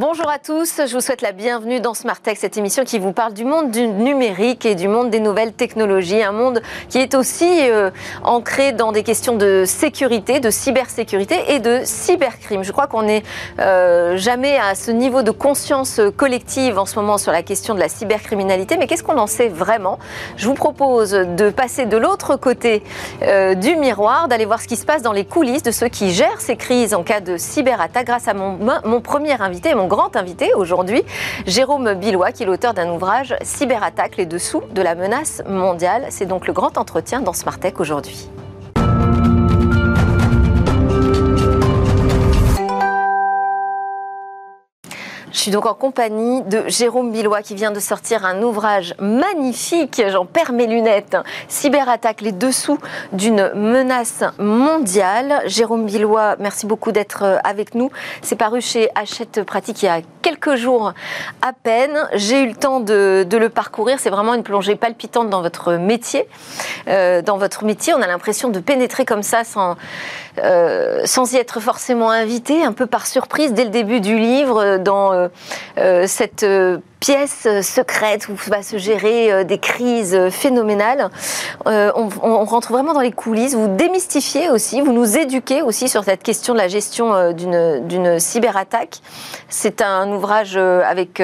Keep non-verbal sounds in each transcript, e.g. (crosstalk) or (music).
Bonjour à tous, je vous souhaite la bienvenue dans Smart Tech, cette émission qui vous parle du monde du numérique et du monde des nouvelles technologies, un monde qui est aussi euh, ancré dans des questions de sécurité, de cybersécurité et de cybercrime. Je crois qu'on n'est euh, jamais à ce niveau de conscience collective en ce moment sur la question de la cybercriminalité, mais qu'est-ce qu'on en sait vraiment? Je vous propose de passer de l'autre côté euh, du miroir, d'aller voir ce qui se passe dans les coulisses de ceux qui gèrent ces crises en cas de cyberattaque. Grâce à mon, premier invité, grand invité aujourd'hui, Jérôme Billois, qui est l'auteur d'un ouvrage Cyberattaque, les dessous de la menace mondiale. C'est donc le grand entretien dans Smartech aujourd'hui. Je suis donc en compagnie de Jérôme Billois qui vient de sortir un ouvrage magnifique, j'en perds mes lunettes, Cyberattaque, les dessous d'une menace mondiale. Jérôme Billois, merci beaucoup d'être euh, avec nous. C'est paru chez Hachette Pratique il y a quelques jours à peine. J'ai eu le temps de, le parcourir. C'est vraiment une plongée palpitante dans votre métier. Euh, dans votre métier, on a l'impression de pénétrer comme ça sans, euh, sans y être forcément invité, un peu par surprise dès le début du livre, cette pièce secrète où va se gérer des crises phénoménales. On, on, rentre vraiment dans les coulisses. Vous démystifiez aussi, vous nous éduquez aussi sur cette question de la gestion d'une cyberattaque. C'est un ouvrage avec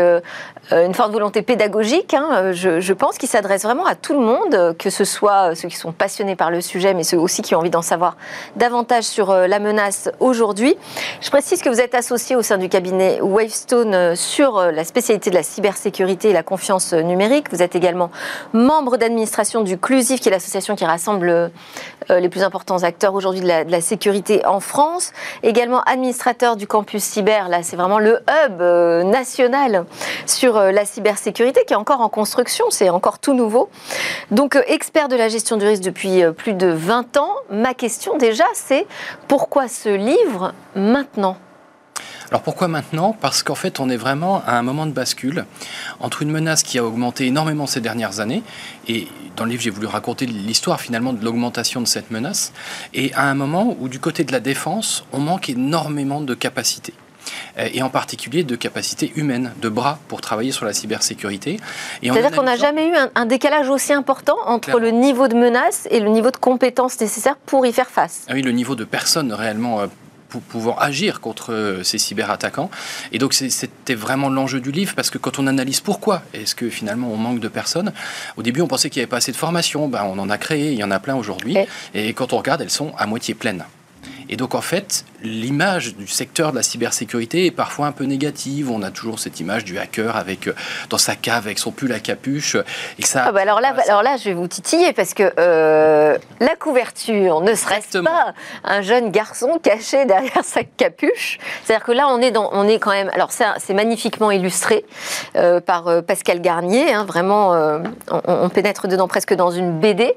une forte volonté pédagogique, hein, je, je, pense, qui s'adresse vraiment à tout le monde, que ce soit ceux qui sont passionnés par le sujet, mais ceux aussi qui ont envie d'en savoir davantage sur euh, la menace aujourd'hui. Je précise que vous êtes associé au sein du cabinet Wavestone euh, sur euh, la spécialité de la cybersécurité et la confiance numérique. Vous êtes également membre d'administration du CLUSIF, qui est l'association qui rassemble les plus importants acteurs aujourd'hui de, la sécurité en France. Également administrateur du campus cyber, là c'est vraiment le hub national sur la cybersécurité qui est encore en construction, c'est encore tout nouveau. Donc expert de la gestion du risque depuis plus de 20 ans. Ma question déjà, c'est pourquoi ce livre maintenant? Alors pourquoi maintenant? Parce qu'en fait, on est vraiment à un moment de bascule entre une menace qui a augmenté énormément ces dernières années, et dans le livre, j'ai voulu raconter l'histoire finalement de l'augmentation de cette menace, et à un moment où du côté de la défense, on manque énormément de capacités et en particulier de capacités humaines, de bras pour travailler sur la cybersécurité. C'est-à-dire qu'on n'a jamais eu un, décalage aussi important entre le niveau de menace et le niveau de compétences nécessaires pour y faire face. Ah oui, le niveau de personnes réellement euh, pour pouvoir agir contre euh, ces cyberattaquants. Et donc c'était vraiment l'enjeu du livre parce que quand on analyse pourquoi est-ce que finalement on manque de personnes, au début on pensait qu'il n'y avait pas assez de formation, ben, on en a créé, il y en a plein aujourd'hui. Et quand on regarde, elles sont à moitié pleines. Et donc en fait, l'image du secteur de la cybersécurité est parfois un peu négative. On a toujours cette image du hacker avec euh, dans sa cave avec son pull à capuche. Et ça. Ah bah alors là, alors là, je vais vous titiller parce que euh, la couverture ne serait-ce pas un jeune garçon caché derrière sa capuche? C'est-à-dire que là, on est dans, on est quand même. Alors c'est magnifiquement illustré euh, par Pascal Garnier. Hein, vraiment, on, pénètre dedans presque dans une BD.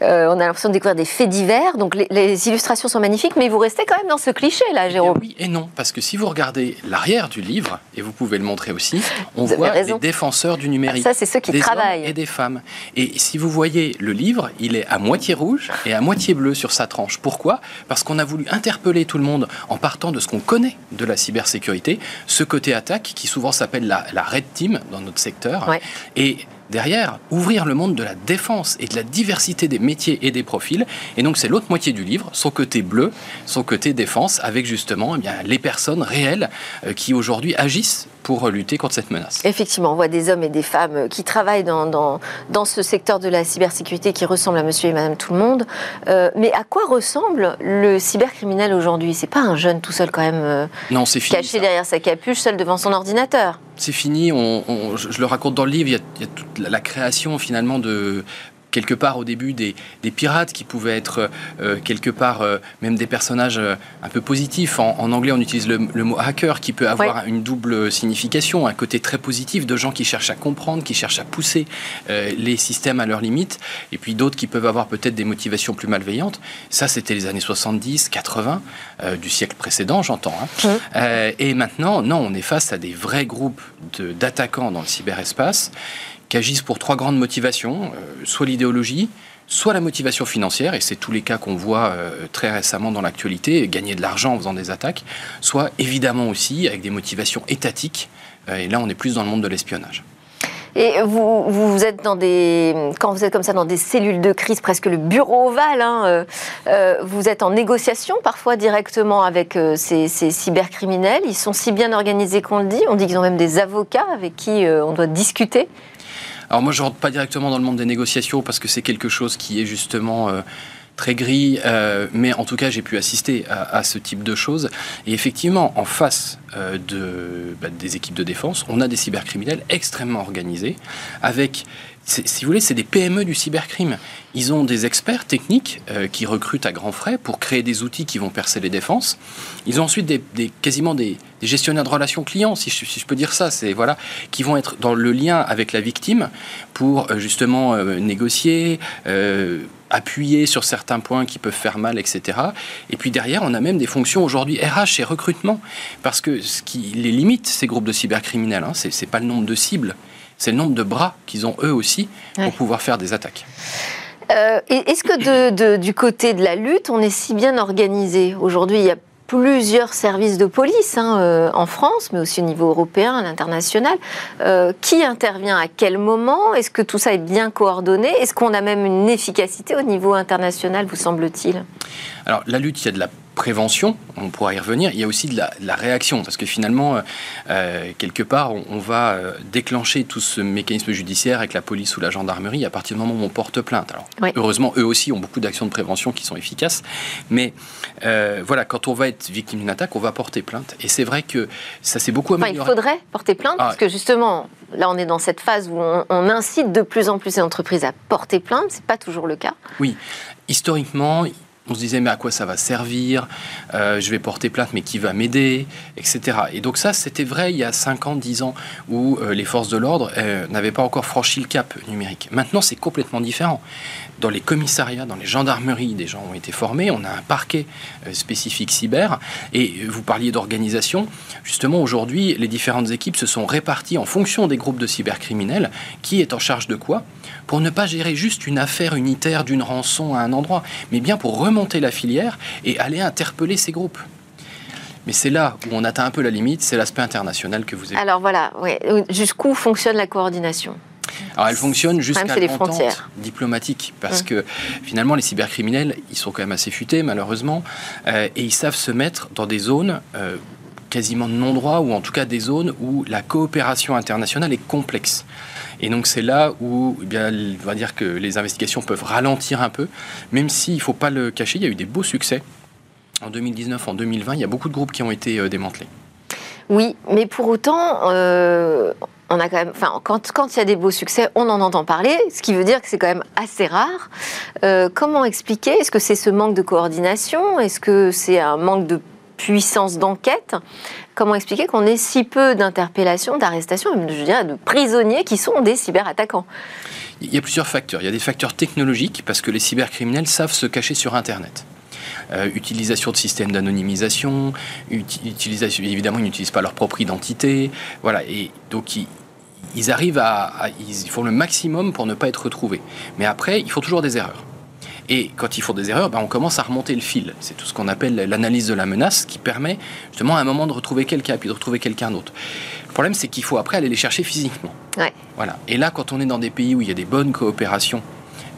on a l'impression de découvrir des faits divers. Donc les, les illustrations sont magnifiques, mais vous restez quand même dans ce cliché là, eh Jérôme. oui et non, parce que si vous regardez l'arrière du livre, et vous pouvez le montrer aussi, on voit les défenseurs du numérique. Ça, c'est ceux qui des travaillent. Hommes et des femmes. Et si vous voyez le livre, il est à moitié rouge et à moitié bleu sur sa tranche. Pourquoi? Parce qu'on a voulu interpeller tout le monde en partant de ce qu'on connaît de la cybersécurité, ce côté attaque qui souvent s'appelle la, red team dans notre secteur. Et derrière, ouvrir le monde de la défense et de la diversité des métiers et des profils. Et donc c'est l'autre moitié du livre, son côté bleu, son côté défense, avec justement eh bien, les personnes réelles euh, qui aujourd'hui agissent pour lutter contre cette menace. Effectivement, on voit des hommes et des femmes qui travaillent dans, dans, dans ce secteur de la cybersécurité qui ressemble à monsieur et madame tout le monde. Euh, mais à quoi ressemble le cybercriminel aujourd'hui? C'est pas un jeune tout seul quand même euh, non, fini, caché derrière sa capuche, seul devant son ordinateur. C'est fini, on, je, le raconte dans le livre, il y a, il y a toute la, la création finalement de quelque part au début des, pirates qui pouvaient être euh, quelque part euh, même des personnages euh, un peu positifs. En, anglais, on utilise le, mot hacker qui peut avoir une double signification, un côté très positif de gens qui cherchent à comprendre, qui cherchent à pousser les systèmes à leurs limites, et puis d'autres qui peuvent avoir peut-être des motivations plus malveillantes. Ça, c'était les années 70, 80 du siècle précédent, j'entends. Hein. et maintenant, non, on est face à des vrais groupes d'attaquants dans le cyberespace qui agissent pour trois grandes motivations, euh, soit l'idéologie, soit la motivation financière, et c'est tous les cas qu'on voit très récemment dans l'actualité, gagner de l'argent en faisant des attaques, soit évidemment aussi avec des motivations étatiques, et là on est plus dans le monde de l'espionnage. Et vous, vous êtes dans des, quand vous êtes comme ça dans des cellules de crise, presque le bureau ovale, hein, euh, euh, vous êtes en négociation parfois directement avec euh, ces, cybercriminels. Ils sont si bien organisés qu'on le dit. On dit qu'ils ont même des avocats avec qui on doit discuter. Alors moi, je rentre pas directement dans le monde des négociations parce que c'est quelque chose qui est justement très gris, euh, mais en tout cas, j'ai pu assister à, ce type de choses. Et effectivement, en face euh, bah, des équipes de défense, on a des cybercriminels extrêmement organisés, avec si vous voulez, c'est des PME du cybercrime. Ils ont des experts techniques euh, qui recrutent à grands frais pour créer des outils qui vont percer les défenses. Ils ont ensuite des, quasiment des, gestionnaires de relations clients, si je, peux dire ça, c'est voilà, qui vont être dans le lien avec la victime pour justement négocier appuyer sur certains points qui peuvent faire mal, etc. Et puis derrière, on a même des fonctions aujourd'hui RH et recrutement, parce que ce qui les limite, ces groupes de cybercriminels, hein, ce n'est pas le nombre de cibles, c'est le nombre de bras qu'ils ont eux aussi pour pouvoir faire des attaques. Euh, Est-ce que du côté de la lutte, on est si bien organisé Aujourd'hui, il y a plusieurs services de police hein, euh, en France, mais aussi au niveau européen, à l'international. Euh, qui intervient à quel moment Est-ce que tout ça est bien coordonné Est-ce qu'on a même une efficacité au niveau international, vous semble-t-il? Alors, la lutte, il y a de la prévention, on pourra y revenir, il y a aussi de la, réaction, parce que finalement, euh, euh, quelque part, on, va euh, déclencher tout ce mécanisme judiciaire avec la police ou la gendarmerie à partir du moment où on porte plainte. Alors, heureusement, eux aussi ont beaucoup d'actions de prévention qui sont efficaces, mais voilà, quand on va être victime d'une attaque, on va porter plainte. Et c'est vrai que ça s'est beaucoup amélioré. il faudrait porter plainte, ah, parce que justement, là, on est dans cette phase où on, on incite de plus en plus les entreprises à porter plainte, c'est pas toujours le cas. Oui, historiquement, on se disait mais à quoi ça va servir euh, Je vais porter plainte, mais qui va m'aider Etc. Et donc ça, c'était vrai il y a 5 ans, 10 ans, où euh, les forces de l'ordre euh, n'avaient pas encore franchi le cap numérique. Maintenant, c'est complètement différent. Dans les commissariats, dans les gendarmeries, des gens ont été formés, on a un parquet spécifique cyber, et vous parliez d'organisation. Justement, aujourd'hui, les différentes équipes se sont réparties en fonction des groupes de cybercriminels, qui est en charge de quoi? Pour ne pas gérer juste une affaire unitaire d'une rançon à un endroit, mais bien pour remonter la filière et aller interpeller ces groupes. Mais c'est là où on atteint un peu la limite, c'est l'aspect international que vous avez. Alors voilà, jusqu'où fonctionne la coordination? Alors elle fonctionne jusqu'à l'entente diplomatique, parce que finalement les cybercriminels, ils sont quand même assez futés malheureusement, euh, et ils savent se mettre dans des zones euh, quasiment de non-droit, ou en tout cas des zones où la coopération internationale est complexe. Et donc c'est là où eh bien, on va dire que les investigations peuvent ralentir un peu, même s'il ne faut pas le cacher, il y a eu des beaux succès. En 2019, en 2020, il y a beaucoup de groupes qui ont été euh, démantelés. Oui, mais pour autant, euh, on a quand même, enfin, quand, il y a des beaux succès, on en entend parler, ce qui veut dire que c'est quand même assez rare. Euh, comment expliquer? Est-ce que c'est ce manque de coordination? Est-ce que c'est un manque de puissance d'enquête? Comment expliquer qu'on ait si peu d'interpellations, d'arrestations, je dirais de prisonniers qui sont des cyberattaquants? Il y a plusieurs facteurs. Il y a des facteurs technologiques parce que les cybercriminels savent se cacher sur Internet. Euh, utilisation de systèmes d'anonymisation, évidemment, ils n'utilisent pas leur propre identité. Voilà, et donc ils, arrivent à, Ils font le maximum pour ne pas être retrouvés. Mais après, ils font toujours des erreurs. Et quand ils font des erreurs, ben, on commence à remonter le fil. C'est tout ce qu'on appelle l'analyse de la menace qui permet justement à un moment de retrouver quelqu'un, puis de retrouver quelqu'un d'autre. Le problème, c'est qu'il faut après aller les chercher physiquement. Voilà. Et là, quand on est dans des pays où il y a des bonnes coopérations,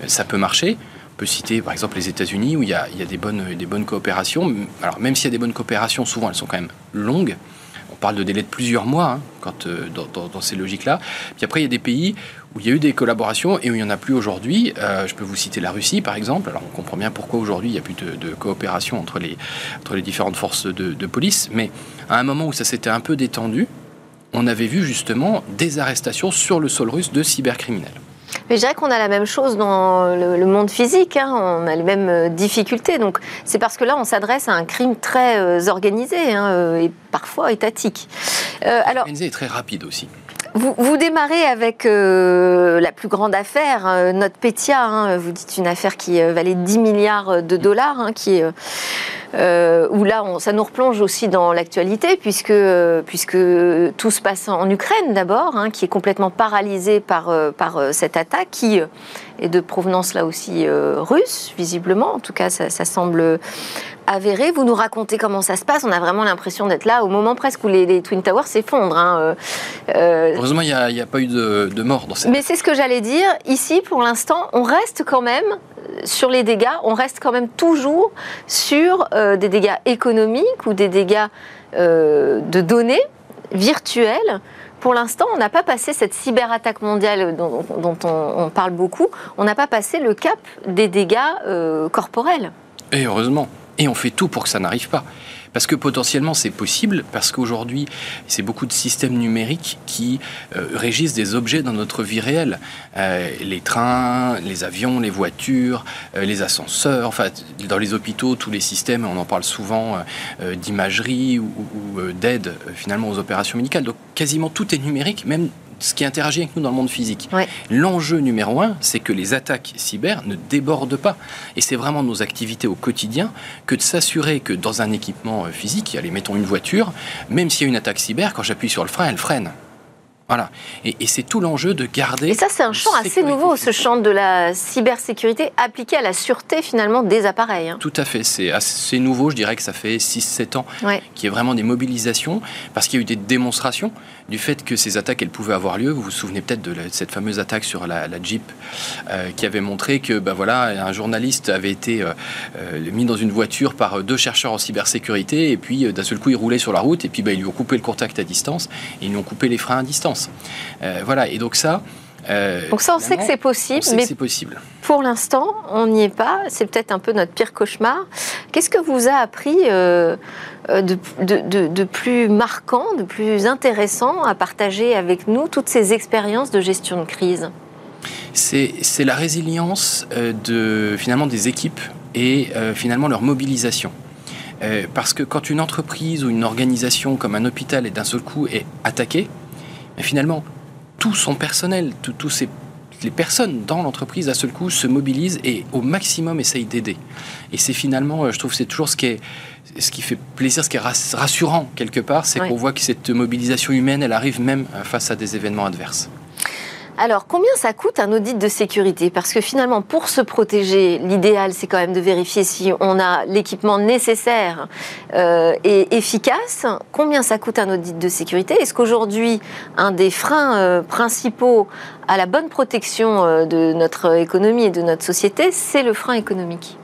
euh, ça peut marcher. On peut citer par exemple les États-Unis où il y, a, des, bonnes, des bonnes coopérations. Alors même s'il y a des bonnes coopérations, souvent elles sont quand même longues. Parle de délais de plusieurs mois hein, quand, euh, dans, ces logiques-là. Puis après, il y a des pays où il y a eu des collaborations et où il n'y en a plus aujourd'hui. Euh, je peux vous citer la Russie, par exemple. Alors, on comprend bien pourquoi aujourd'hui il n'y a plus de, coopération entre les, différentes forces de police. Mais à un moment où ça s'était un peu détendu, on avait vu justement des arrestations sur le sol russe de cybercriminels. Mais je dirais qu'on a la même chose dans le, monde physique, hein. on a les mêmes euh, difficultés. Donc c'est parce que là, on s'adresse à un crime très euh, organisé hein, euh, et parfois étatique. alors, organisé et très rapide aussi. Vous, démarrez avec la plus grande affaire, notre Pétia. Hein. vous dites une affaire qui valait 10 milliards de dollars, qui est où là, ça nous replonge aussi dans l'actualité, puisque, puisque tout se passe en Ukraine d'abord, hein, qui est complètement paralysée par, par cette attaque, qui est de provenance là aussi russe, visiblement. En tout cas, ça, ça semble avéré. Vous nous racontez comment ça se passe. On a vraiment l'impression d'être là au moment presque où les, Twin Towers s'effondrent. Hein. Euh, euh, Heureusement, il n'y a, pas eu de, mort dans cette. Mais c'est ce que j'allais dire. Ici, pour l'instant, on reste quand même sur les dégâts. On reste quand même toujours sur euh, des dégâts économiques ou des dégâts de données virtuelles. Pour l'instant, on n'a pas passé cette cyberattaque mondiale dont, on, parle beaucoup. On n'a pas passé le cap des dégâts corporels. Et heureusement. Et on fait tout pour que ça n'arrive pas. Parce que potentiellement c'est possible, parce qu'aujourd'hui c'est beaucoup de systèmes numériques qui euh, régissent des objets dans notre vie réelle. Euh, les trains, les avions, les voitures, euh, les ascenseurs, enfin dans les hôpitaux, tous les systèmes, on en parle souvent d'imagerie ou, ou d'aide finalement aux opérations médicales. Donc quasiment tout est numérique, même ce qui interagit avec nous dans le monde physique. L'enjeu numéro un, c'est que les attaques cyber ne débordent pas. Et c'est vraiment nos activités au quotidien que de s'assurer que dans un équipement euh, physique, allez, mettons une voiture, même s'il y a une attaque cyber, quand j'appuie sur le frein, elle freine. Voilà. Et, c'est tout l'enjeu de garder. Et ça, c'est un champ assez nouveau, ce champ de la cybersécurité appliqué à la sûreté finalement des appareils. Hein. Tout à fait. C'est assez nouveau. Je dirais que ça fait 6-7 ans qu'il y a vraiment des mobilisations parce qu'il y a eu des démonstrations du fait que ces attaques, elles pouvaient avoir lieu. Vous vous souvenez peut-être de cette fameuse attaque sur la, Jeep euh, qui avait montré que ben voilà, un journaliste avait été euh, euh, mis dans une voiture par deux chercheurs en cybersécurité et puis d'un seul coup, il roulait sur la route et puis ben, ils lui ont coupé le contact à distance et ils lui ont coupé les freins à distance. voilà, et donc ça, euh, Donc ça, on sait que c'est possible, mais possible. pour l'instant, on n'y est pas. C'est peut-être un peu notre pire cauchemar. Qu'est-ce que vous a appris euh, euh, de, plus marquant, de plus intéressant à partager avec nous toutes ces expériences de gestion de crise? C'est la résilience de, finalement des équipes et finalement leur mobilisation. parce que quand une entreprise ou une organisation comme un hôpital est d'un seul coup est attaquée, finalement, tout son personnel, tous les personnes dans l'entreprise à seul coup se mobilisent et au maximum essayent d'aider. Et c'est finalement, euh, je trouve, c'est toujours ce qui est, ce qui fait plaisir, ce qui est rassurant quelque part, c'est qu'on voit que cette mobilisation humaine, elle arrive même euh, face à des événements adverses. Alors, combien ça coûte un audit de sécurité? Parce que finalement, pour se protéger, l'idéal, c'est quand même de vérifier si on a l'équipement nécessaire euh, et efficace. Combien ça coûte un audit de sécurité? Est-ce qu'aujourd'hui, un des freins euh, principaux à la bonne protection euh, de notre économie et de notre société, c'est le frein économique?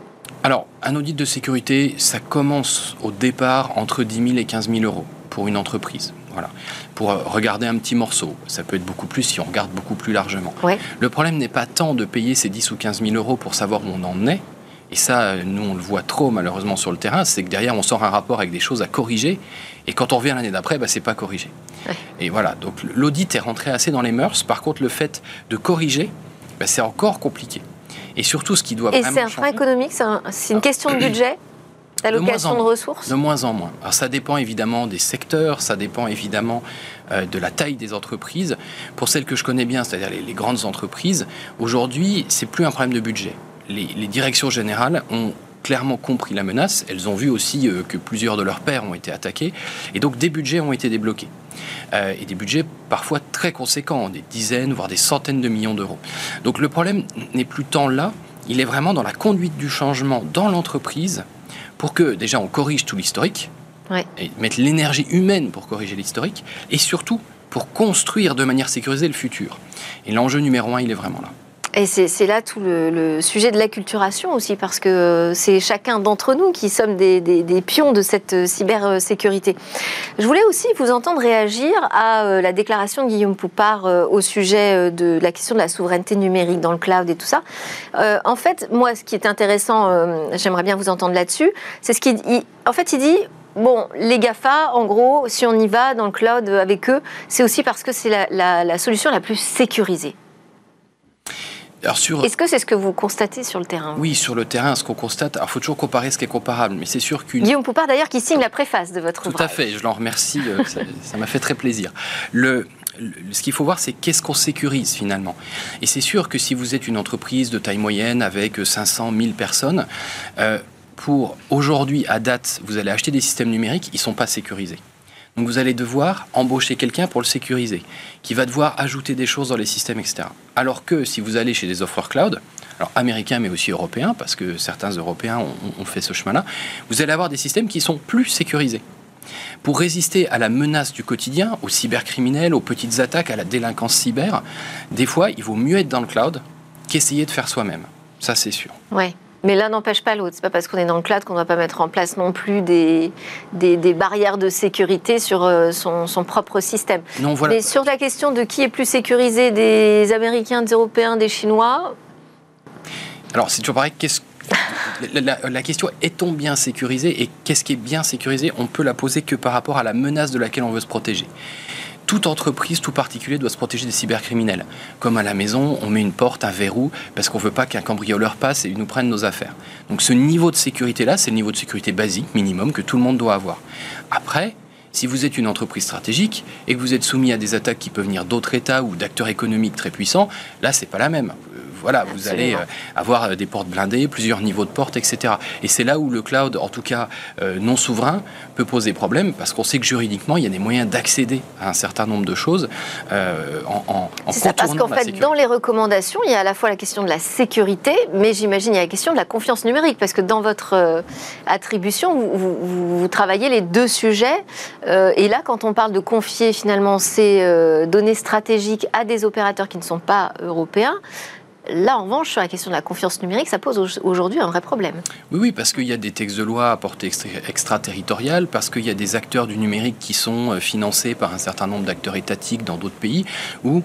Alors, un audit de sécurité, ça commence au départ entre 10 000 et 15 000 euros pour une entreprise. Voilà. Pour euh, regarder un petit morceau. Ça peut être beaucoup plus si on regarde beaucoup plus largement. Le problème n'est pas tant de payer ces 10 ou 15 000 euros pour savoir où on en est. Et ça, nous, on le voit trop malheureusement sur le terrain, c'est que derrière, on sort un rapport avec des choses à corriger. Et quand on revient l'année d'après, bah, c'est pas corrigé. Et voilà, donc l'audit est rentré assez dans les mœurs. Par contre, le fait de corriger, bah, c'est encore compliqué. Et surtout, ce qui doit Et c'est un frein économique, c'est une question de budget? D'allocation de, ressources De moins en moins. Alors ça dépend évidemment des secteurs, ça dépend évidemment euh, de la taille des entreprises. Pour celles que je connais bien, c'est-à-dire les, grandes entreprises, aujourd'hui, c'est plus un problème de budget. Les, directions générales ont clairement compris la menace. Elles ont vu aussi euh, que plusieurs de leurs pairs ont été attaqués. Et donc des budgets ont été débloqués. Euh, et des budgets parfois très conséquents, des dizaines, voire des centaines de millions d'euros. Donc le problème n'est plus tant là, il est vraiment dans la conduite du changement dans l'entreprise pour que déjà on corrige tout l'historique, et mettre l'énergie humaine pour corriger l'historique, et surtout pour construire de manière sécurisée le futur. Et l'enjeu numéro un, il est vraiment là. Et c'est là tout le, sujet de l'acculturation aussi, parce que c'est chacun d'entre nous qui sommes des, pions de cette cybersécurité. Je voulais aussi vous entendre réagir à euh, la déclaration de Guillaume Poupard euh, au sujet euh, de la question de la souveraineté numérique dans le cloud et tout ça. en fait, moi, ce qui est intéressant, j'aimerais bien vous entendre là-dessus, c'est ce qu'il En fait, il dit bon, les GAFA, en gros, si on y va dans le cloud avec eux, c'est aussi parce que c'est la, solution la plus sécurisée. Est-ce que c'est ce que vous constatez sur le terrain Oui, sur le terrain, ce qu'on constate, il faut toujours comparer ce qui est comparable, mais c'est sûr qu'une... Guillaume Poupard d'ailleurs qui signe la préface de votre Tout à fait, je l'en remercie, euh, ça m'a fait très plaisir. Le, ce qu'il faut voir, c'est qu'est-ce qu'on sécurise finalement. Et c'est sûr que si vous êtes une entreprise de taille moyenne avec 500, 1000 personnes, euh, pour aujourd'hui, à date, vous allez acheter des systèmes numériques, ils ne sont pas sécurisés. Donc vous allez devoir embaucher quelqu'un pour le sécuriser, qui va devoir ajouter des choses dans les systèmes, etc. Alors que si vous allez chez des offers cloud, alors américains mais aussi européens, parce que certains Européens ont, fait ce chemin-là, vous allez avoir des systèmes qui sont plus sécurisés. Pour résister à la menace du quotidien, aux cybercriminels, aux petites attaques, à la délinquance cyber, des fois, il vaut mieux être dans le cloud qu'essayer de faire soi-même. Ça, c'est sûr. Ouais. Mais l'un n'empêche pas l'autre. C'est pas parce qu'on est dans le cloud qu'on ne doit pas mettre en place non plus des, des, barrières de sécurité sur euh, son, propre système. Non, voilà. Mais sur la question de qui est plus sécurisé, des Américains, des Européens, des Chinois. Alors, c'est toujours pareil. Qu'est-ce la, la, question est-on bien sécurisé et qu'est-ce qui est bien sécurisé On peut la poser que par rapport à la menace de laquelle on veut se protéger toute entreprise, tout particulier doit se protéger des cybercriminels. Comme à la maison, on met une porte, un verrou, parce qu'on ne veut pas qu'un cambrioleur passe et nous prenne nos affaires. Donc ce niveau de sécurité-là, c'est le niveau de sécurité basique, minimum, que tout le monde doit avoir. Après, si vous êtes une entreprise stratégique et que vous êtes soumis à des attaques qui peuvent venir d'autres États ou d'acteurs économiques très puissants, là, c'est pas la même voilà, vous allez euh, avoir euh, des portes blindées, plusieurs niveaux de portes, etc. Et c'est là où le cloud, en tout cas euh, non souverain, peut poser problème parce qu'on sait que juridiquement, il y a des moyens d'accéder à un certain nombre de choses en, en, C'est ça, parce qu'en fait, dans les recommandations, il y a à la fois la question de la sécurité, mais j'imagine il y a la question de la confiance numérique, parce que dans votre attribution, vous, vous, travaillez les deux sujets. et là, quand on parle de confier finalement ces données stratégiques à des opérateurs qui ne sont pas européens, Là, en revanche, sur la question de la confiance numérique, ça pose aujourd'hui un vrai problème. Oui, oui, parce qu'il y a des textes de loi à portée extraterritoriale, parce qu'il y a des acteurs du numérique qui sont euh, financés par un certain nombre d'acteurs étatiques dans d'autres pays, où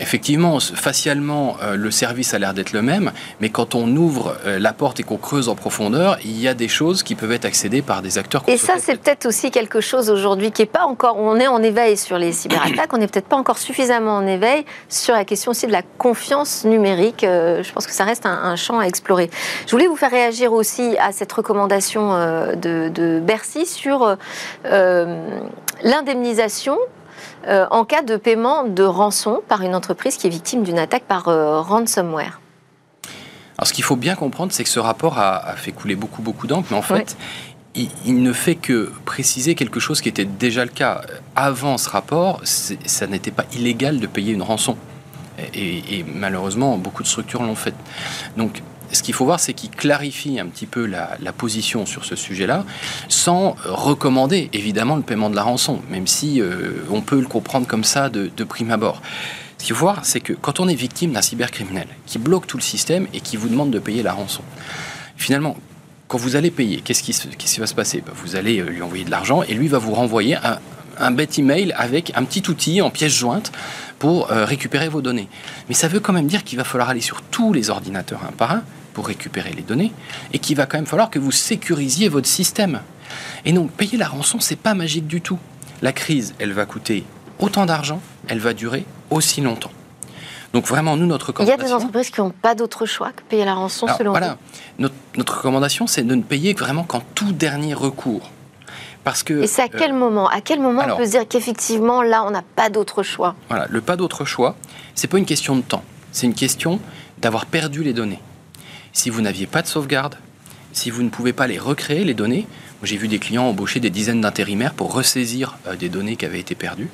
Effectivement, facialement, euh, le service a l'air d'être le même, mais quand on ouvre euh, la porte et qu'on creuse en profondeur, il y a des choses qui peuvent être accédées par des acteurs. Et ça, c'est peut-être aussi quelque chose aujourd'hui qui n'est pas encore. On est en éveil sur les cyberattaques, on n'est peut-être pas encore suffisamment en éveil sur la question aussi de la confiance numérique. Euh, je pense que ça reste un, champ à explorer. Je voulais vous faire réagir aussi à cette recommandation de, de Bercy sur l'indemnisation euh, en cas de paiement de rançon par une entreprise qui est victime d'une attaque par euh, ransomware. Alors, ce qu'il faut bien comprendre, c'est que ce rapport a, fait couler beaucoup, beaucoup d'encre, mais en fait, il, ne fait que préciser quelque chose qui était déjà le cas. Avant ce rapport, ça n'était pas illégal de payer une rançon. Et, et malheureusement, beaucoup de structures l'ont fait. Donc, ce qu'il faut voir, c'est qu'il clarifie un petit peu la, position sur ce sujet-là, sans recommander évidemment le paiement de la rançon, même si euh, on peut le comprendre comme ça de, prime abord. Ce qu'il faut voir, c'est que quand on est victime d'un cybercriminel qui bloque tout le système et qui vous demande de payer la rançon, finalement, quand vous allez payer, qu'est-ce qui, va se passer? Ben, Vous allez euh, lui envoyer de l'argent et lui va vous renvoyer un, un bête email avec un petit outil en pièce jointe pour euh, récupérer vos données. Mais ça veut quand même dire qu'il va falloir aller sur tous les ordinateurs un par un pour récupérer les données et qu'il va quand même falloir que vous sécurisiez votre système. Et donc, payer la rançon, c'est pas magique du tout. La crise, elle va coûter autant d'argent, elle va durer aussi longtemps. Donc vraiment, nous, notre recommandation... Il y a des entreprises qui n'ont pas d'autre choix que payer la rançon selon voilà. Notre, notre recommandation, c'est de ne payer vraiment qu'en tout dernier recours. Parce que, Et c'est à quel euh, moment À quel moment on peut se dire qu'effectivement, là, on n'a pas d'autre choix? Voilà, le pas d'autre choix, c'est pas une question de temps. C'est une question d'avoir perdu les données. Si vous n'aviez pas de sauvegarde, si vous ne pouvez pas les recréer, les données, j'ai vu des clients embaucher des dizaines d'intérimaires pour ressaisir euh, des données qui avaient été perdues.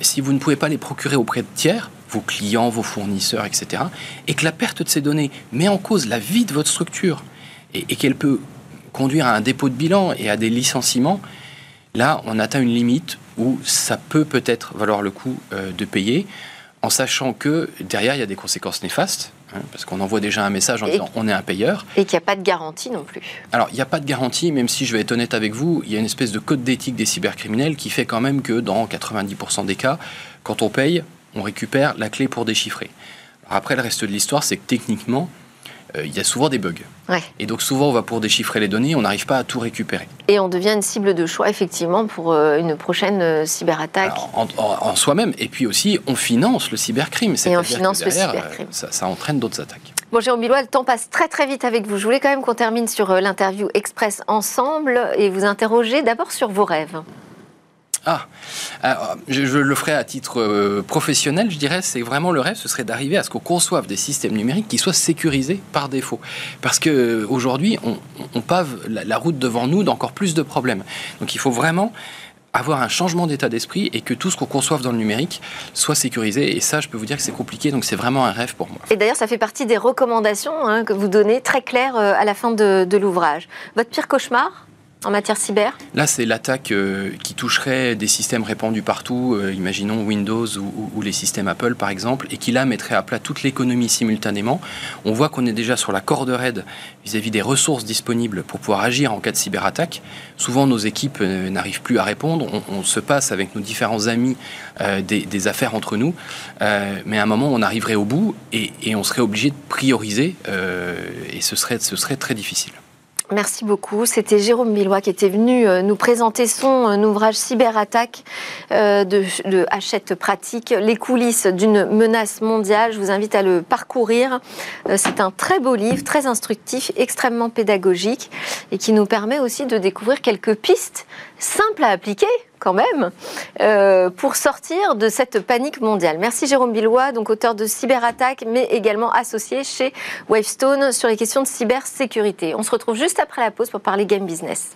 Si vous ne pouvez pas les procurer auprès de tiers, vos clients, vos fournisseurs, etc., et que la perte de ces données met en cause la vie de votre structure et, qu'elle peut conduire à un dépôt de bilan et à des licenciements, là, on atteint une limite où ça peut peut-être valoir le coup euh, de payer, en sachant que derrière, il y a des conséquences néfastes Hein, parce qu'on envoie déjà un message en disant on est un payeur. Et qu'il n'y a pas de garantie non plus. Alors, il n'y a pas de garantie, même si je vais être honnête avec vous, il y a une espèce de code d'éthique des cybercriminels qui fait quand même que dans 90% des cas, quand on paye, on récupère la clé pour déchiffrer. après, le reste de l'histoire, c'est que techniquement, il y a souvent des bugs. Et donc souvent, on va pour déchiffrer les données, on n'arrive pas à tout récupérer. Et on devient une cible de choix, effectivement, pour euh, une prochaine euh, cyberattaque. en, soi-même. Et puis aussi, on finance le cybercrime. Et on finance le cybercrime. Ça, entraîne d'autres attaques. Bon, Jérôme Billois, le temps passe très très vite avec vous. Je voulais quand même qu'on termine sur l'interview Express ensemble et vous interroger d'abord sur vos rêves. Ah, je, le ferai à titre euh, professionnel, je dirais, c'est vraiment le rêve, ce serait d'arriver à ce qu'on conçoive des systèmes numériques qui soient sécurisés par défaut. Parce qu'aujourd'hui, on, on, pave la, route devant nous d'encore plus de problèmes. Donc il faut vraiment avoir un changement d'état d'esprit et que tout ce qu'on conçoive dans le numérique soit sécurisé. Et ça, je peux vous dire que c'est compliqué, donc c'est vraiment un rêve pour moi. Et d'ailleurs, ça fait partie des recommandations hein, que vous donnez très claires euh, à la fin de l'ouvrage. Votre pire cauchemar? En matière cyber Là, c'est l'attaque euh, qui toucherait des systèmes répandus partout, euh, imaginons Windows ou, les systèmes Apple par exemple, et qui là mettrait à plat toute l'économie simultanément. On voit qu'on est déjà sur la corde raide vis-à-vis des ressources disponibles pour pouvoir agir en cas de cyberattaque. Souvent, nos équipes euh, n'arrivent plus à répondre. On, se passe avec nos différents amis des, affaires entre nous, mais à un moment, on arriverait au bout et, on serait obligé de prioriser, et ce serait très difficile. Merci beaucoup. C'était Jérôme Millois qui était venu euh, nous présenter son euh, ouvrage Cyberattaque euh, de, de, Hachette Pratique, les coulisses d'une menace mondiale. Je vous invite à le parcourir. C'est un très beau livre, très instructif, extrêmement pédagogique et qui nous permet aussi de découvrir quelques pistes simples à appliquer quand même, euh, pour sortir de cette panique mondiale. Merci Jérôme Billois, donc auteur de Cyberattaque, mais également associé chez Wavestone sur les questions de cybersécurité. On se retrouve juste après la pause pour parler game business.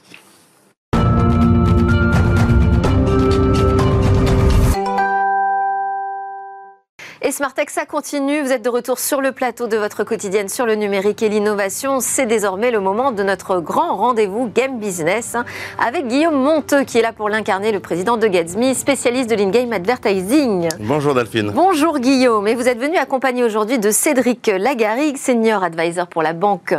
Et Smartech, ça continue. Vous êtes de retour sur le plateau de votre quotidienne sur le numérique et l'innovation. C'est désormais le moment de notre grand rendez-vous Game Business hein, avec Guillaume Monteux qui est là pour l'incarner, le président de Gatsby, spécialiste de l'in-game advertising. Bonjour Delphine. Bonjour Guillaume. Et vous êtes venu accompagné aujourd'hui de Cédric Lagarigue, senior advisor pour la banque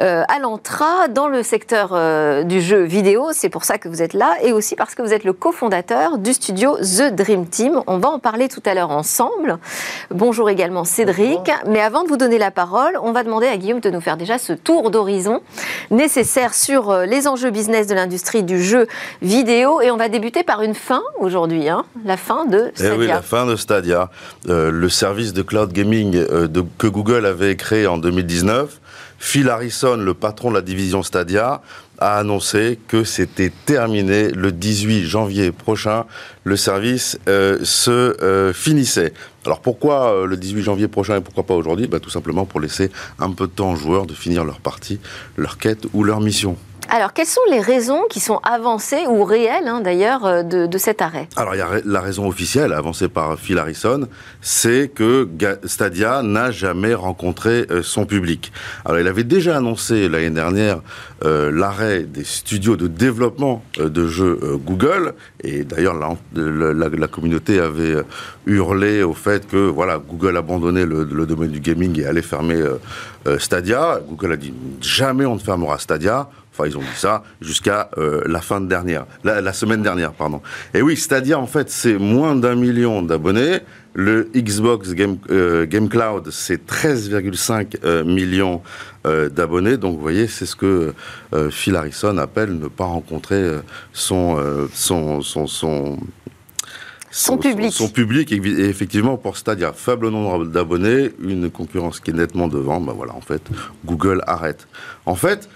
euh, Alantra dans le secteur euh, du jeu vidéo. C'est pour ça que vous êtes là et aussi parce que vous êtes le cofondateur du studio The Dream Team. On va en parler tout à l'heure ensemble. Bonjour également Cédric. Mais avant de vous donner la parole, on va demander à Guillaume de nous faire déjà ce tour d'horizon nécessaire sur euh, les enjeux business de l'industrie du jeu vidéo. Et on va débuter par une fin aujourd'hui, hein, la fin de Stadia. Eh oui, la fin de Stadia, euh, le service de cloud gaming euh, que Google avait créé en 2019. Phil Harrison, le patron de la division Stadia, a annoncé que c'était terminé le 18 janvier prochain. Le service euh, se euh, finissait. Alors pourquoi euh, le 18 janvier prochain et pourquoi pas aujourd'hui? Bah, Tout simplement pour laisser un peu de temps aux joueurs de finir leur partie, leur quête ou leur mission. Alors, quelles sont les raisons qui sont avancées ou réelles, hein, d'ailleurs, euh, de, cet arrêt? Alors, il y a la raison officielle avancée par Phil Harrison, c'est que Stadia n'a jamais rencontré euh, son public. Alors, il avait déjà annoncé l'année dernière euh, l'arrêt des studios de développement de jeux Google, et d'ailleurs, la, communauté avait hurlé au fait que, voilà, Google abandonnait le, le domaine du gaming et allait fermer Stadia. Google a dit jamais on ne fermera Stadia Enfin, ils ont dit ça jusqu'à euh, la fin de dernière, la, semaine dernière, pardon. Et oui, Stadia, en fait, c'est moins d'un million d'abonnés. Le Xbox Game, euh, Game Cloud, c'est 13,5 euh, millions d'abonnés. Donc, vous voyez, c'est ce que Phil Harrison appelle ne pas rencontrer son, son, son, son son, public. Son, public, et effectivement, pour Stadia, faible nombre d'abonnés, une concurrence qui est nettement devant, ben voilà, en fait, Google arrête. En fait,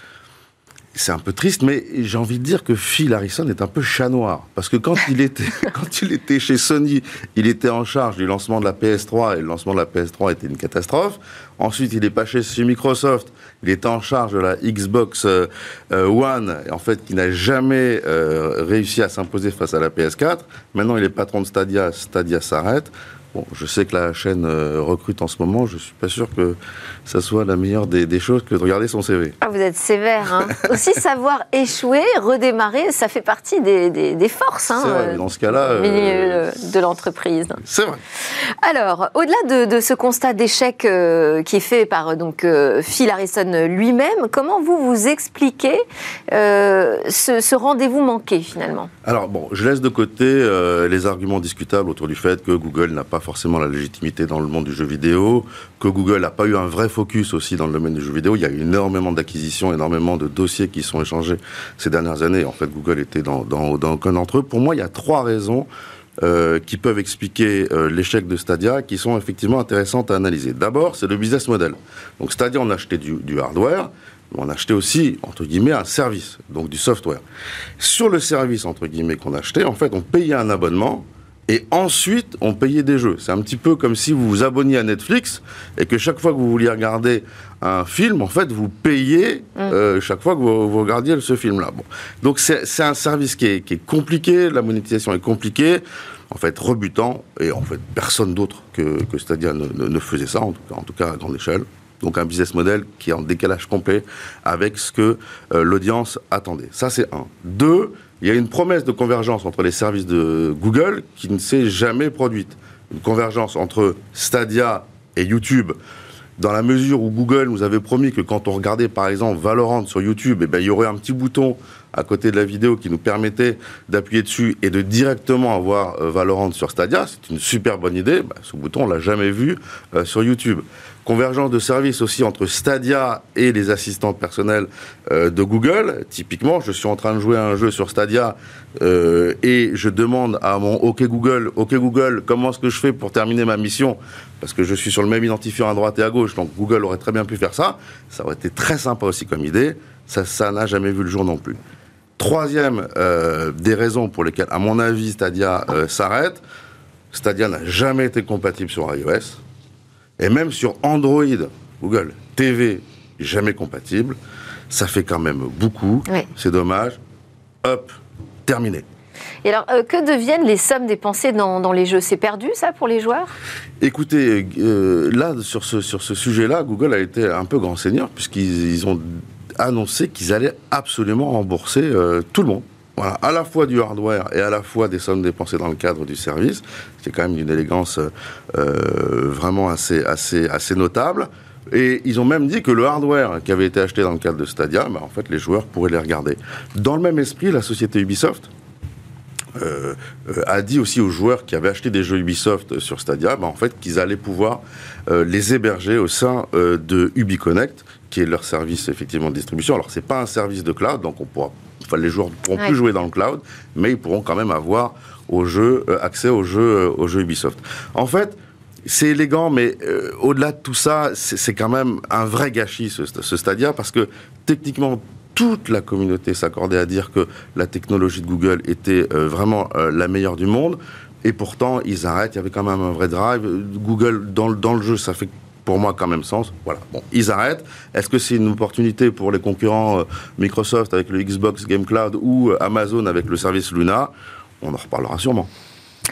c'est un peu triste, mais j'ai envie de dire que Phil Harrison est un peu chat noir. Parce que quand il était, (laughs) quand il était chez Sony, il était en charge du lancement de la PS3, et le lancement de la PS3 était une catastrophe. Ensuite, il est passé chez Microsoft, il était en charge de la Xbox euh, euh, One, en fait, qui n'a jamais euh, réussi à s'imposer face à la PS4. Maintenant, il est patron de Stadia, Stadia s'arrête. Bon, je sais que la chaîne euh, recrute en ce moment. Je suis pas sûr que ça soit la meilleure des, choses que de regarder son CV. Ah, vous êtes sévère. Hein (laughs) Aussi, savoir échouer, redémarrer, ça fait partie des, des, forces. Hein, vrai, dans ce cas-là. Euh, de l'entreprise. C'est vrai. Alors, au-delà de, ce constat d'échec euh, qui est fait par donc, Phil Harrison lui-même, comment vous vous expliquez ce, ce rendez-vous manqué finalement? Alors, bon, je laisse de côté les arguments discutables autour du fait que Google n'a pas forcément la légitimité dans le monde du jeu vidéo, que Google n'a pas eu un vrai focus aussi dans le domaine du jeu vidéo. Il y a eu énormément d'acquisitions, énormément de dossiers qui sont échangés ces dernières années. En fait, Google était dans, dans, aucun d'entre eux. Pour moi, il y a trois raisons euh, qui peuvent expliquer euh, l'échec de Stadia, qui sont effectivement intéressantes à analyser. D'abord, c'est le business model. Donc Stadia, on a acheté du, hardware, mais on achetait aussi, entre guillemets, un service, donc du software. Sur le service, entre guillemets, qu'on achetait, en fait, on payait un abonnement et ensuite, on payait des jeux. C'est un petit peu comme si vous vous abonniez à Netflix et que chaque fois que vous vouliez regarder un film, en fait, vous payez mm. euh, chaque fois que vous, regardiez ce film-là. Bon. Donc c'est un service qui est, compliqué, la monétisation est compliquée, en fait rebutant, et en fait personne d'autre que, que, Stadia ne, faisait ça, en tout, cas, en tout cas à grande échelle. Donc un business model qui est en décalage complet avec ce que euh, l'audience attendait. Ça c'est un. Deux, il y a une promesse de convergence entre les services de Google qui ne s'est jamais produite. Une convergence entre Stadia et YouTube dans la mesure où Google nous avait promis que quand on regardait par exemple Valorant sur YouTube, eh ben, il y aurait un petit bouton à côté de la vidéo qui nous permettait d'appuyer dessus et de directement avoir euh, Valorant sur Stadia. C'est une super bonne idée. Bah, ce bouton, on l'a jamais vu euh, sur YouTube. Convergence de services aussi entre Stadia et les assistants personnels euh, de Google. Typiquement, je suis en train de jouer un jeu sur Stadia euh, et je demande à mon OK Google, OK Google, comment est-ce que je fais pour terminer ma mission? Parce que je suis sur le même identifiant à droite et à gauche, donc Google aurait très bien pu faire ça. Ça aurait été très sympa aussi comme idée. Ça, ça n'a jamais vu le jour non plus. Troisième euh, des raisons pour lesquelles, à mon avis, Stadia s'arrête, Stadia n'a jamais été compatible sur iOS. Et même sur Android, Google TV, jamais compatible. Ça fait quand même beaucoup. C'est dommage. Hop, terminé. Et alors, euh, que deviennent les sommes dépensées dans, les jeux? C'est perdu, ça, pour les joueurs? Écoutez, euh, là, sur ce, sur ce sujet-là, Google a été un peu grand seigneur, puisqu'ils ont annoncé qu'ils allaient absolument rembourser euh, tout le monde. Voilà, à la fois du hardware et à la fois des sommes dépensées dans le cadre du service. C'est quand même d'une élégance euh, vraiment assez, assez, assez notable. Et ils ont même dit que le hardware qui avait été acheté dans le cadre de Stadia, bah, en fait, les joueurs pourraient les regarder. Dans le même esprit, la société Ubisoft euh, euh, a dit aussi aux joueurs qui avaient acheté des jeux Ubisoft sur Stadia, bah, en fait, qu'ils allaient pouvoir les héberger au sein de UbiConnect, qui est leur service effectivement de distribution. Alors, c'est pas un service de cloud, donc on pourra Enfin, les joueurs ne pourront plus jouer dans le cloud, mais ils pourront quand même avoir au jeu, euh, accès aux jeux, euh, au jeu Ubisoft. En fait, c'est élégant, mais euh, au-delà de tout ça, c'est quand même un vrai gâchis, ce, ce, Stadia, parce que techniquement, toute la communauté s'accordait à dire que la technologie de Google était vraiment la meilleure du monde. Et pourtant, ils arrêtent. Il y avait quand même un vrai drive. Google, dans, dans le jeu, ça fait pour moi quand même sens. Voilà. Bon, ils arrêtent. Est-ce que c'est une opportunité pour les concurrents euh, Microsoft avec le Xbox Game Cloud ou euh, Amazon avec le service Luna? On en reparlera sûrement.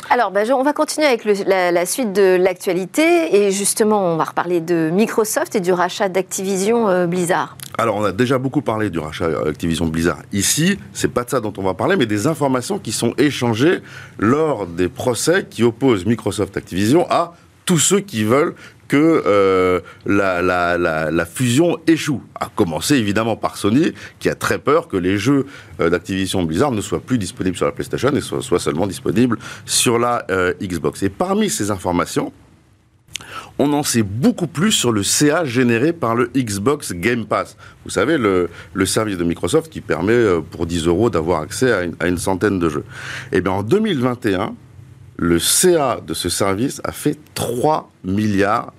Alors, ben, on va continuer avec la, suite de l'actualité. Et justement, on va reparler de Microsoft et du rachat d'Activision euh, Blizzard. Alors, on a déjà beaucoup parlé du rachat d'Activision Blizzard ici. C'est pas de ça dont on va parler, mais des informations qui sont échangées lors des procès qui opposent Microsoft Activision à tous ceux qui veulent que euh, la, fusion échoue. À commencer évidemment par Sony, qui a très peur que les jeux euh, d'Activision Blizzard ne soient plus disponibles sur la PlayStation et soient, seulement disponibles sur la euh, Xbox. Et parmi ces informations, on en sait beaucoup plus sur le CA généré par le Xbox Game Pass. Vous savez, le, service de Microsoft qui permet pour 10 euros d'avoir accès à une, à une, centaine de jeux. Eh bien, en 2021, le CA de ce service a fait 3 milliards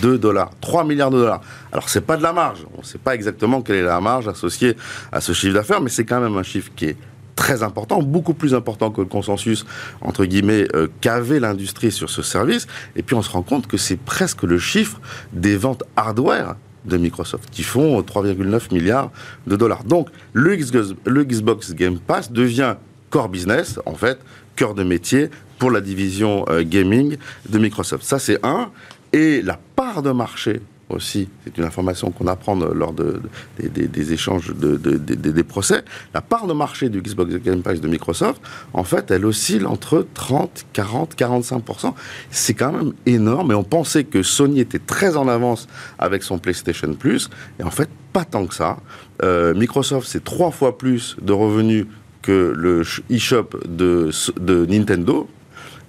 de dollars. 3 milliards de dollars. Alors, c'est pas de la marge. On ne sait pas exactement quelle est la marge associée à ce chiffre d'affaires, mais c'est quand même un chiffre qui est très important, beaucoup plus important que le consensus, entre guillemets, euh, qu'avait l'industrie sur ce service. Et puis, on se rend compte que c'est presque le chiffre des ventes hardware de Microsoft, qui font 3,9 milliards de dollars. Donc, le Xbox Game Pass devient core business, en fait, cœur de métier pour la division euh, gaming de Microsoft. Ça, c'est un. Et la part de marché aussi, c'est une information qu'on apprend lors de, des, échanges de, des procès, la part de marché du Xbox Game Pass de Microsoft, en fait, elle oscille entre 30, 40, 45%. C'est quand même énorme et on pensait que Sony était très en avance avec son PlayStation Plus et en fait, pas tant que ça. Euh, Microsoft, c'est trois fois plus de revenus que le eShop de, de Nintendo,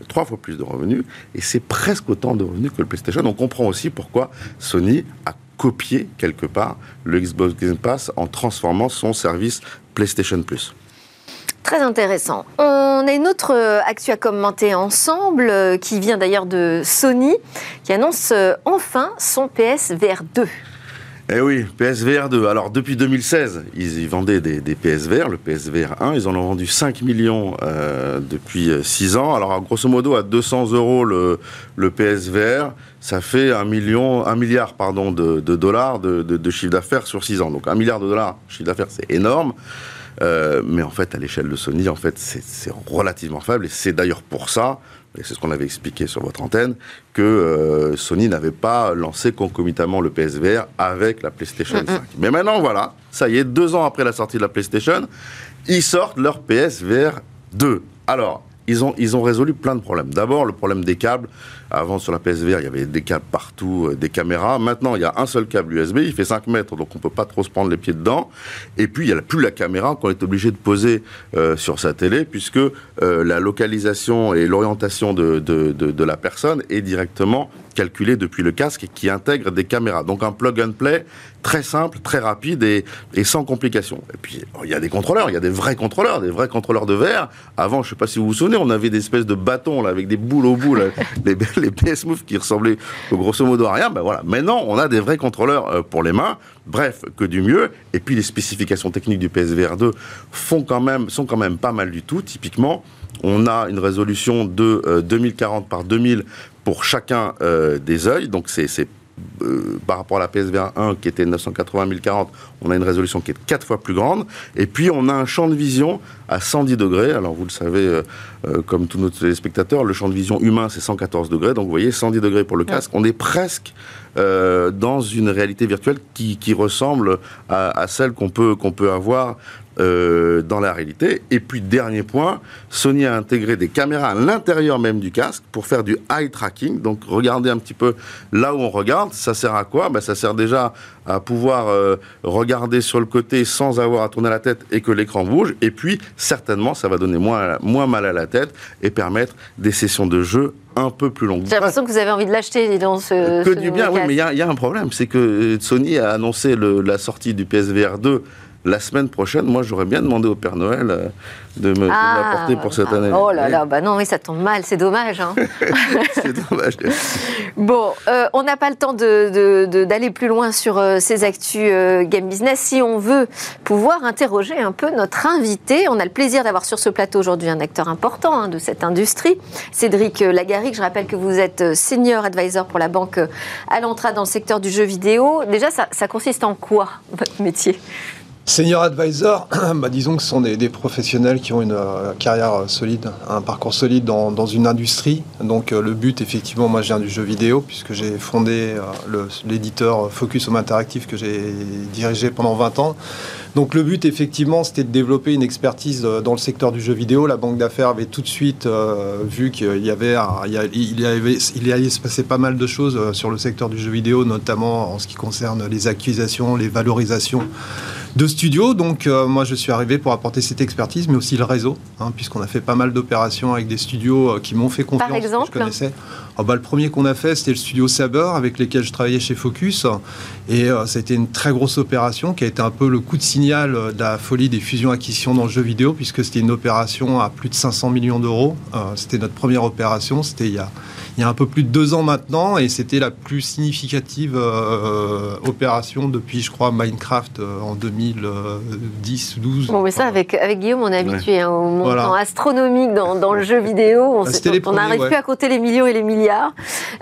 trois fois plus de revenus, et c'est presque autant de revenus que le PlayStation. On comprend aussi pourquoi Sony a copié quelque part le Xbox Game Pass en transformant son service PlayStation Plus. Très intéressant. On a une autre euh, actu à commenter ensemble, euh, qui vient d'ailleurs de Sony, qui annonce euh, enfin son PSVR 2. Eh oui, PSVR 2. Alors depuis 2016, ils y vendaient des, PSVR, le PSVR 1. Ils en ont vendu 5 millions euh, depuis 6 ans. Alors grosso modo, à 200 euros le, PSVR, ça fait un million, un milliard pardon de, dollars de, de, chiffre d'affaires sur 6 ans. Donc un milliard de dollars chiffre d'affaires, c'est énorme. Euh, mais en fait, à l'échelle de Sony, en fait, c'est relativement faible. Et c'est d'ailleurs pour ça, et c'est ce qu'on avait expliqué sur votre antenne, que euh, Sony n'avait pas lancé concomitamment le PSVR avec la PlayStation 5. Mais maintenant, voilà, ça y est, deux ans après la sortie de la PlayStation, ils sortent leur PSVR 2. Alors, ils ont, ils ont résolu plein de problèmes. D'abord, le problème des câbles. Avant, sur la PSVR, il y avait des câbles partout, euh, des caméras. Maintenant, il y a un seul câble USB, il fait 5 mètres, donc on peut pas trop se prendre les pieds dedans. Et puis, il n'y a plus la caméra qu'on est obligé de poser euh, sur sa télé, puisque euh, la localisation et l'orientation de, de, de, la personne est directement calculée depuis le casque qui intègre des caméras. Donc un plug and play très simple, très rapide et, sans complications. Et puis, il y a des contrôleurs, il y a des vrais contrôleurs, des vrais contrôleurs de verre. Avant, je sais pas si vous vous souvenez, on avait des espèces de bâtons là, avec des boules au bout, les, les (laughs) PS Move qui ressemblaient grosso modo à rien. Ben voilà, maintenant, on a des vrais contrôleurs euh, pour les mains. Bref, que du mieux. Et puis, les spécifications techniques du PSVR 2 font quand même, sont quand même pas mal du tout. Typiquement, on a une résolution de euh, 2040 par 2000 pour chacun euh, des œils. Donc, c'est euh, par rapport à la PSVR 1 qui était 980 1040, on a une résolution qui est quatre fois plus grande. Et puis on a un champ de vision à 110 degrés. Alors vous le savez, euh, euh, comme tous nos téléspectateurs, le champ de vision humain c'est 114 degrés. Donc vous voyez, 110 degrés pour le casque. On est presque dans une réalité virtuelle qui, qui ressemble à, à celle qu'on peut, qu'on peut avoir euh, dans la réalité. Et puis, dernier point, Sony a intégré des caméras à l'intérieur même du casque pour faire du eye tracking. Donc, regardez un petit peu là où on regarde. Ça sert à quoi? Ben, Ça sert déjà à pouvoir euh, regarder sur le côté sans avoir à tourner la tête et que l'écran bouge. Et puis, certainement, ça va donner moins, moins mal à la tête et permettre des sessions de jeu un peu plus longues. J'ai l'impression que vous avez envie de l'acheter dans ce. Que ce du bien, oui, mais il y, y, a un problème. C'est que Sony a annoncé le, la sortie du PSVR 2 la semaine prochaine, moi, j'aurais bien demandé au Père Noël euh, de me ah, l'apporter pour cette année. Oh là là, bah non, oui, ça tombe mal, c'est dommage. Hein. (laughs) c'est dommage. (laughs) bon, euh, on n'a pas le temps d'aller de, de, plus loin sur euh, ces actus game business. Si on veut pouvoir interroger un peu notre invité, on a le plaisir d'avoir sur ce plateau aujourd'hui un acteur important hein, de cette industrie, Cédric Lagaric. Je rappelle que vous êtes senior advisor pour la banque Alantra dans le secteur du jeu vidéo. Déjà, ça, ça consiste en quoi, votre métier? Senior advisor, (clears throat) bah disons que ce sont des, professionnels qui ont une euh, carrière solide, un parcours solide dans, dans une industrie. Donc euh, le but, effectivement, moi je viens du jeu vidéo, puisque j'ai fondé euh, l'éditeur Focus Home Interactive que j'ai dirigé pendant 20 ans. Donc le but, effectivement, c'était de développer une expertise dans le secteur du jeu vidéo. La banque d'affaires avait tout de suite euh, vu qu'il y avait, il y, avait, il y allait se passer pas mal de choses sur le secteur du jeu vidéo, notamment en ce qui concerne les accusations, les valorisations de studios. Donc euh, moi je suis arrivé pour apporter cette expertise, mais aussi le réseau, hein, puisqu'on a fait pas mal d'opérations avec des studios euh, qui m'ont fait confiance. Par exemple que je connaissais. Oh, bah, le premier qu'on a fait, c'était le studio Saber, avec lesquels je travaillais chez Focus. Et euh, été une très grosse opération qui a été un peu le coup de signal euh, de la folie des fusions-acquisitions dans le jeu vidéo, puisque c'était une opération à plus de 500 millions d'euros. Euh, c'était notre première opération, c'était il y a il y a un peu plus de deux ans maintenant, et c'était la plus significative euh, opération depuis, je crois, Minecraft euh, en 2010 12. Bon, mais ça, avec, avec Guillaume, on est habitué ouais. hein, au montant voilà. astronomique dans, dans, le jeu vidéo. On n'arrive ouais. plus à compter les millions et les milliards.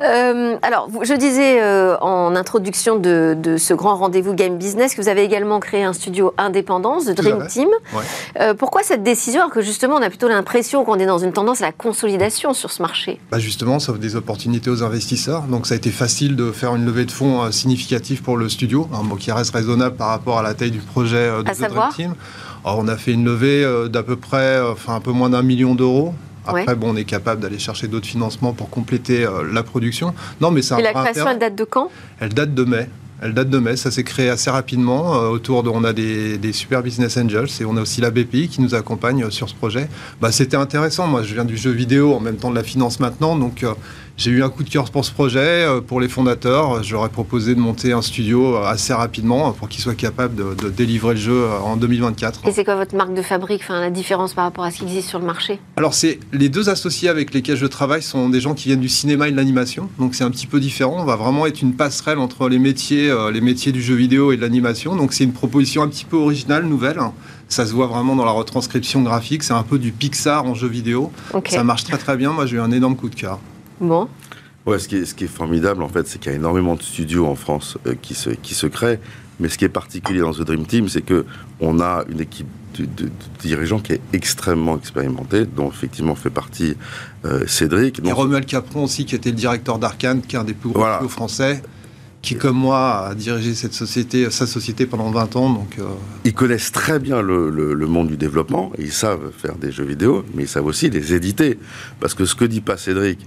Euh, alors, je disais euh, en introduction de, de ce grand rendez-vous Game Business que vous avez également créé un studio indépendance, de Dream Team. Ouais. Euh, pourquoi cette décision alors que justement on a plutôt l'impression qu'on est dans une tendance à la consolidation sur ce marché? Bah Justement, ça des opportunités aux investisseurs. Donc ça a été facile de faire une levée de fonds euh, significative pour le studio, un mot qui reste raisonnable par rapport à la taille du projet euh, de à The Dream Team. Alors on a fait une levée euh, d'à peu près, enfin un peu moins d'un million d'euros. Après, ouais. bon, on est capable d'aller chercher d'autres financements pour compléter euh, la production. Non, mais c'est Et la création, elle date de quand? Elle date de mai. Elle date de mai, ça s'est créé assez rapidement. Euh, autour de, on a des, des, super business angels et on a aussi la BPI qui nous accompagne sur ce projet. Bah, C'était intéressant. Moi, je viens du jeu vidéo en même temps de la finance maintenant, donc euh, j'ai eu un coup de cœur pour ce projet, pour les fondateurs. Je leur ai proposé de monter un studio assez rapidement pour qu'ils soient capables de, délivrer le jeu en 2024. Et c'est quoi votre marque de fabrique, enfin, la différence par rapport à ce qui existe sur le marché? Alors, c'est les deux associés avec lesquels je travaille sont des gens qui viennent du cinéma et de l'animation, donc c'est un petit peu différent. On va vraiment être une passerelle entre les métiers, les métiers du jeu vidéo et de l'animation. Donc, c'est une proposition un petit peu originale, nouvelle. Ça se voit vraiment dans la retranscription graphique. C'est un peu du Pixar en jeu vidéo. Ça marche très très bien. Moi, j'ai eu un énorme coup de cœur. Bon. Ouais, ce qui est, ce qui est formidable, en fait, c'est qu'il y a énormément de studios en France euh, qui, se, qui se créent. Mais ce qui est particulier dans The Dream Team, c'est qu'on a une équipe de, dirigeants qui est extrêmement expérimentée, dont effectivement fait partie euh, Cédric. Et Romuald Capron aussi, qui était le directeur d'Arkane, qui est un des plus gros voilà. français qui, comme moi, a dirigé cette société, sa société pendant 20 ans. Donc, euh, Ils connaissent très bien le, le, monde du développement, ils savent faire des jeux vidéo, mais ils savent aussi les éditer. Parce que ce que dit pas Cédric,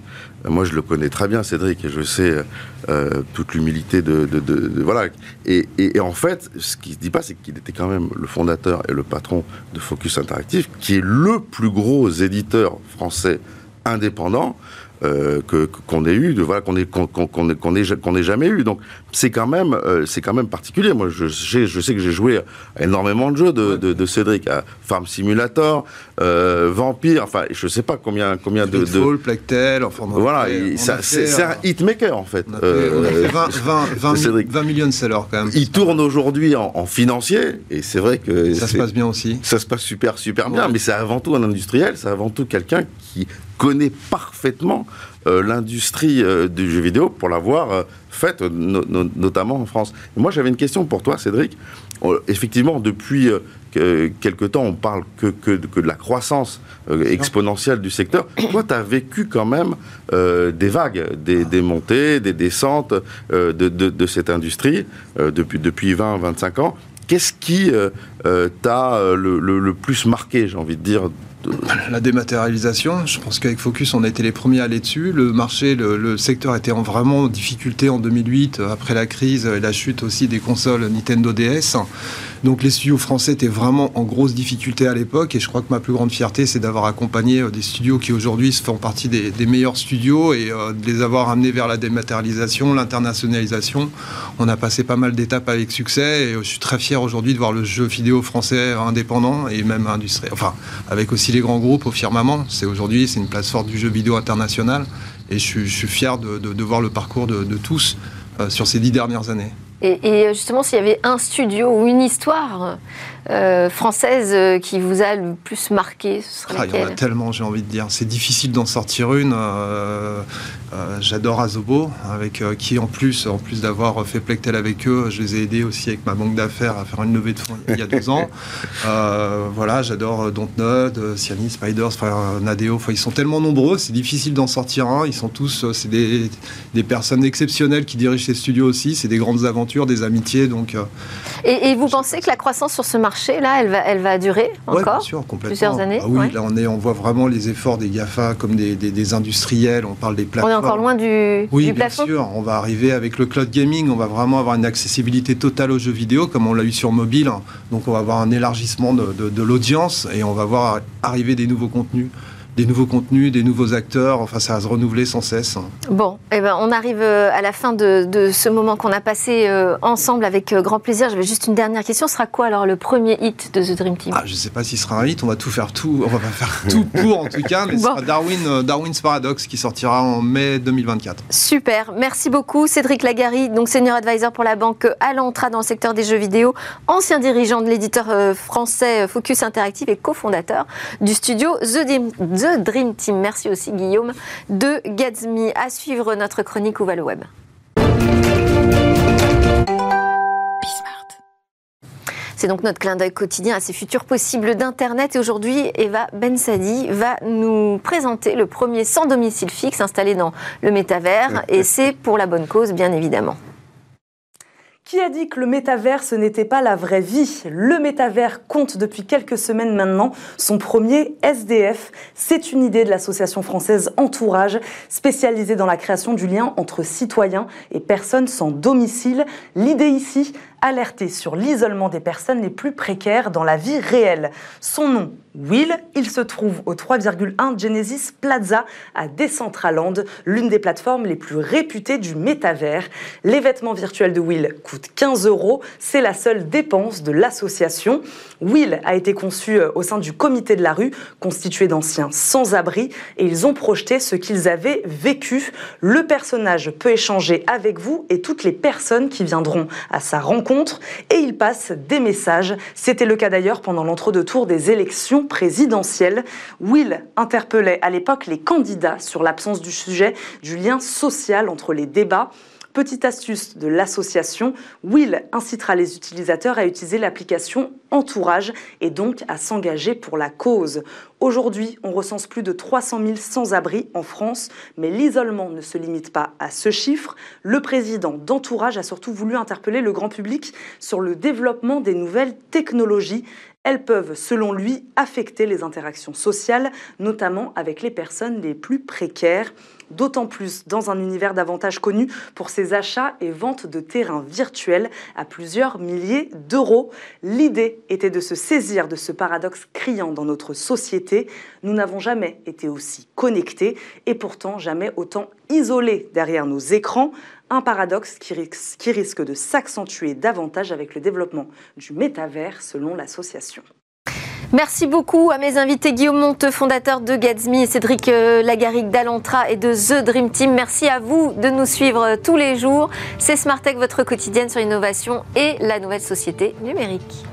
euh, moi je le connais très bien, Cédric, et je sais euh, toute l'humilité de, de, Voilà. Et, et, en fait, ce qu'il dit pas, c'est qu'il était quand même le fondateur et le patron de Focus Interactive, qui est le plus gros éditeur français indépendant. Euh, qu'on ait eu, de voilà qu'on ait qu'on qu'on ait qu'on ait jamais eu. Donc c'est quand même euh, c'est quand même particulier. Moi je sais je sais que j'ai joué énormément de jeux de, de, de Cédric à Farm Simulator, euh, Vampire, enfin je sais pas combien combien de, de... Plectel, enfin voilà, c'est un hitmaker en fait. Fait, 20, 20, 20, 20, millions de sellers quand même. Il tourne aujourd'hui en, en, financier et c'est vrai que ça se passe bien aussi. Ça se passe super super bien, mais c'est avant tout un industriel, c'est avant tout quelqu'un qui connaît parfaitement euh, l'industrie euh, du jeu vidéo pour l'avoir euh, faite, notamment en France. moi, j'avais une question pour toi, Cédric. effectivement, depuis quelque temps, on parle que, que, de la croissance exponentielle du secteur. (coughs) Toi, tu as vécu quand même des vagues, des, montées, des descentes de, de, cette industrie depuis, depuis 20-25 ans. Qu'est-ce qui t'a le, le, plus marqué, j'ai envie de dire, (laughs) la dématérialisation, je pense qu'avec Focus, on a été les premiers à aller dessus. Le marché, le, secteur était en vraiment difficulté en 2008, après la crise et la chute aussi des consoles Nintendo DS. Donc les studios français étaient vraiment en grosse difficulté à l'époque et je crois que ma plus grande fierté c'est d'avoir accompagné euh, des studios qui aujourd'hui font partie des, meilleurs studios et euh, de les avoir amenés vers la dématérialisation, l'internationalisation. On a passé pas mal d'étapes avec succès et je suis très fier aujourd'hui de voir le jeu vidéo français indépendant et même industriel. Enfin, avec aussi les grands groupes au firmament. C'est aujourd'hui c'est une place forte du jeu vidéo international et je, suis fier de, voir le parcours de, tous euh, sur ces dix dernières années. Et, justement, s'il y avait un studio ou une histoire euh, française euh, qui vous a le plus marqué, ce ah, Il y en a tellement, j'ai envie de dire. C'est difficile d'en sortir une. Euh, j'adore Azobo, avec qui en plus, en plus d'avoir fait Plectel avec eux, je les ai aidés aussi avec ma banque d'affaires à faire une levée de fonds il y a deux ans. (laughs) voilà, j'adore Dontnod, Ciani, Spiders, Nadeo. ils sont tellement nombreux, c'est difficile d'en sortir un. Ils sont tous, c'est des, des personnes exceptionnelles qui dirigent ces studios aussi. C'est des grandes aventures des amitiés. Donc, euh, et, vous pensez que la croissance sur ce marché-là, elle va, elle va durer encore Plusieurs années ah Oui, là on, est, on voit vraiment les efforts des GAFA comme des, des, industriels, on parle des plateformes. On est encore loin du, oui, bien sûr. On va arriver avec le cloud gaming, on va vraiment avoir une accessibilité totale aux jeux vidéo comme on l'a eu sur mobile. Donc on va avoir un élargissement de, de l'audience et on va voir arriver des nouveaux contenus des nouveaux contenus, des nouveaux acteurs. Enfin, ça va se renouveler sans cesse. Bon, eh ben, on arrive euh, à la fin de, ce moment qu'on a passé euh, ensemble avec euh, grand plaisir. J'avais juste une dernière question. Ce sera quoi alors le premier hit de The Dream Team? Ah, Je ne sais pas s'il sera un hit. On va tout faire tout. On va faire (laughs) tout pour en tout cas. Mais ce sera Darwin, Darwin's Paradox qui sortira en mai 2024. Super. Merci beaucoup, Cédric Lagari, donc senior advisor pour la banque Alantra dans le secteur des jeux vidéo, ancien dirigeant de l'éditeur français Focus Interactive et cofondateur du studio The Dream. Dream Team. Merci aussi Guillaume de Gatsby. À suivre notre chronique Où va le web? C'est donc notre clin d'œil quotidien à ces futurs possibles d'Internet. Et aujourd'hui, Eva Bensadi va nous présenter le premier sans domicile fixe installé dans le métavers. Et c'est pour la bonne cause, bien évidemment. Qui a dit que le métavers, ce n'était pas la vraie vie? Le métavers compte depuis quelques semaines maintenant son premier SDF. C'est une idée de l'association française Entourage, spécialisée dans la création du lien entre citoyens et personnes sans domicile. L'idée ici, alerter sur l'isolement des personnes les plus précaires dans la vie réelle. Son nom, Will, il se trouve au 3,1 Genesis Plaza à Decentraland, l'une des plateformes les plus réputées du métavers. Les vêtements virtuels de Will coûtent 15 euros, c'est la seule dépense de l'association. Will a été conçu euh, au sein du comité de la rue, constitué d'anciens sans-abri, et ils ont projeté ce qu'ils avaient vécu. Le personnage peut échanger avec vous et toutes les personnes qui viendront à sa rencontre, et il passe des messages. C'était le cas d'ailleurs pendant l'entre-deux-tours des élections présidentielle. Will interpellait à l'époque les candidats sur l'absence du sujet du lien social entre les débats. Petite astuce de l'association, Will incitera les utilisateurs à utiliser l'application Entourage et donc à s'engager pour la cause. Aujourd'hui, on recense plus de 300 000 sans-abri en France, mais l'isolement ne se limite pas à ce chiffre. Le président d'Entourage a surtout voulu interpeller le grand public sur le développement des nouvelles technologies elles peuvent, selon lui, affecter les interactions sociales, notamment avec les personnes les plus précaires d'autant plus dans un univers davantage connu pour ses achats et ventes de terrains virtuels à plusieurs milliers d'euros. L'idée était de se saisir de ce paradoxe criant dans notre société. Nous n'avons jamais été aussi connectés et pourtant jamais autant isolés derrière nos écrans. Un paradoxe qui risque, de s'accentuer davantage avec le développement du métavers selon l'association. Merci beaucoup à mes invités Guillaume Monte, fondateur de Gatsby, et Cédric euh, Lagaric d'Alantra et de The Dream Team. Merci à vous de nous suivre tous les jours. C'est Smartech, votre quotidienne sur l'innovation et la nouvelle société numérique.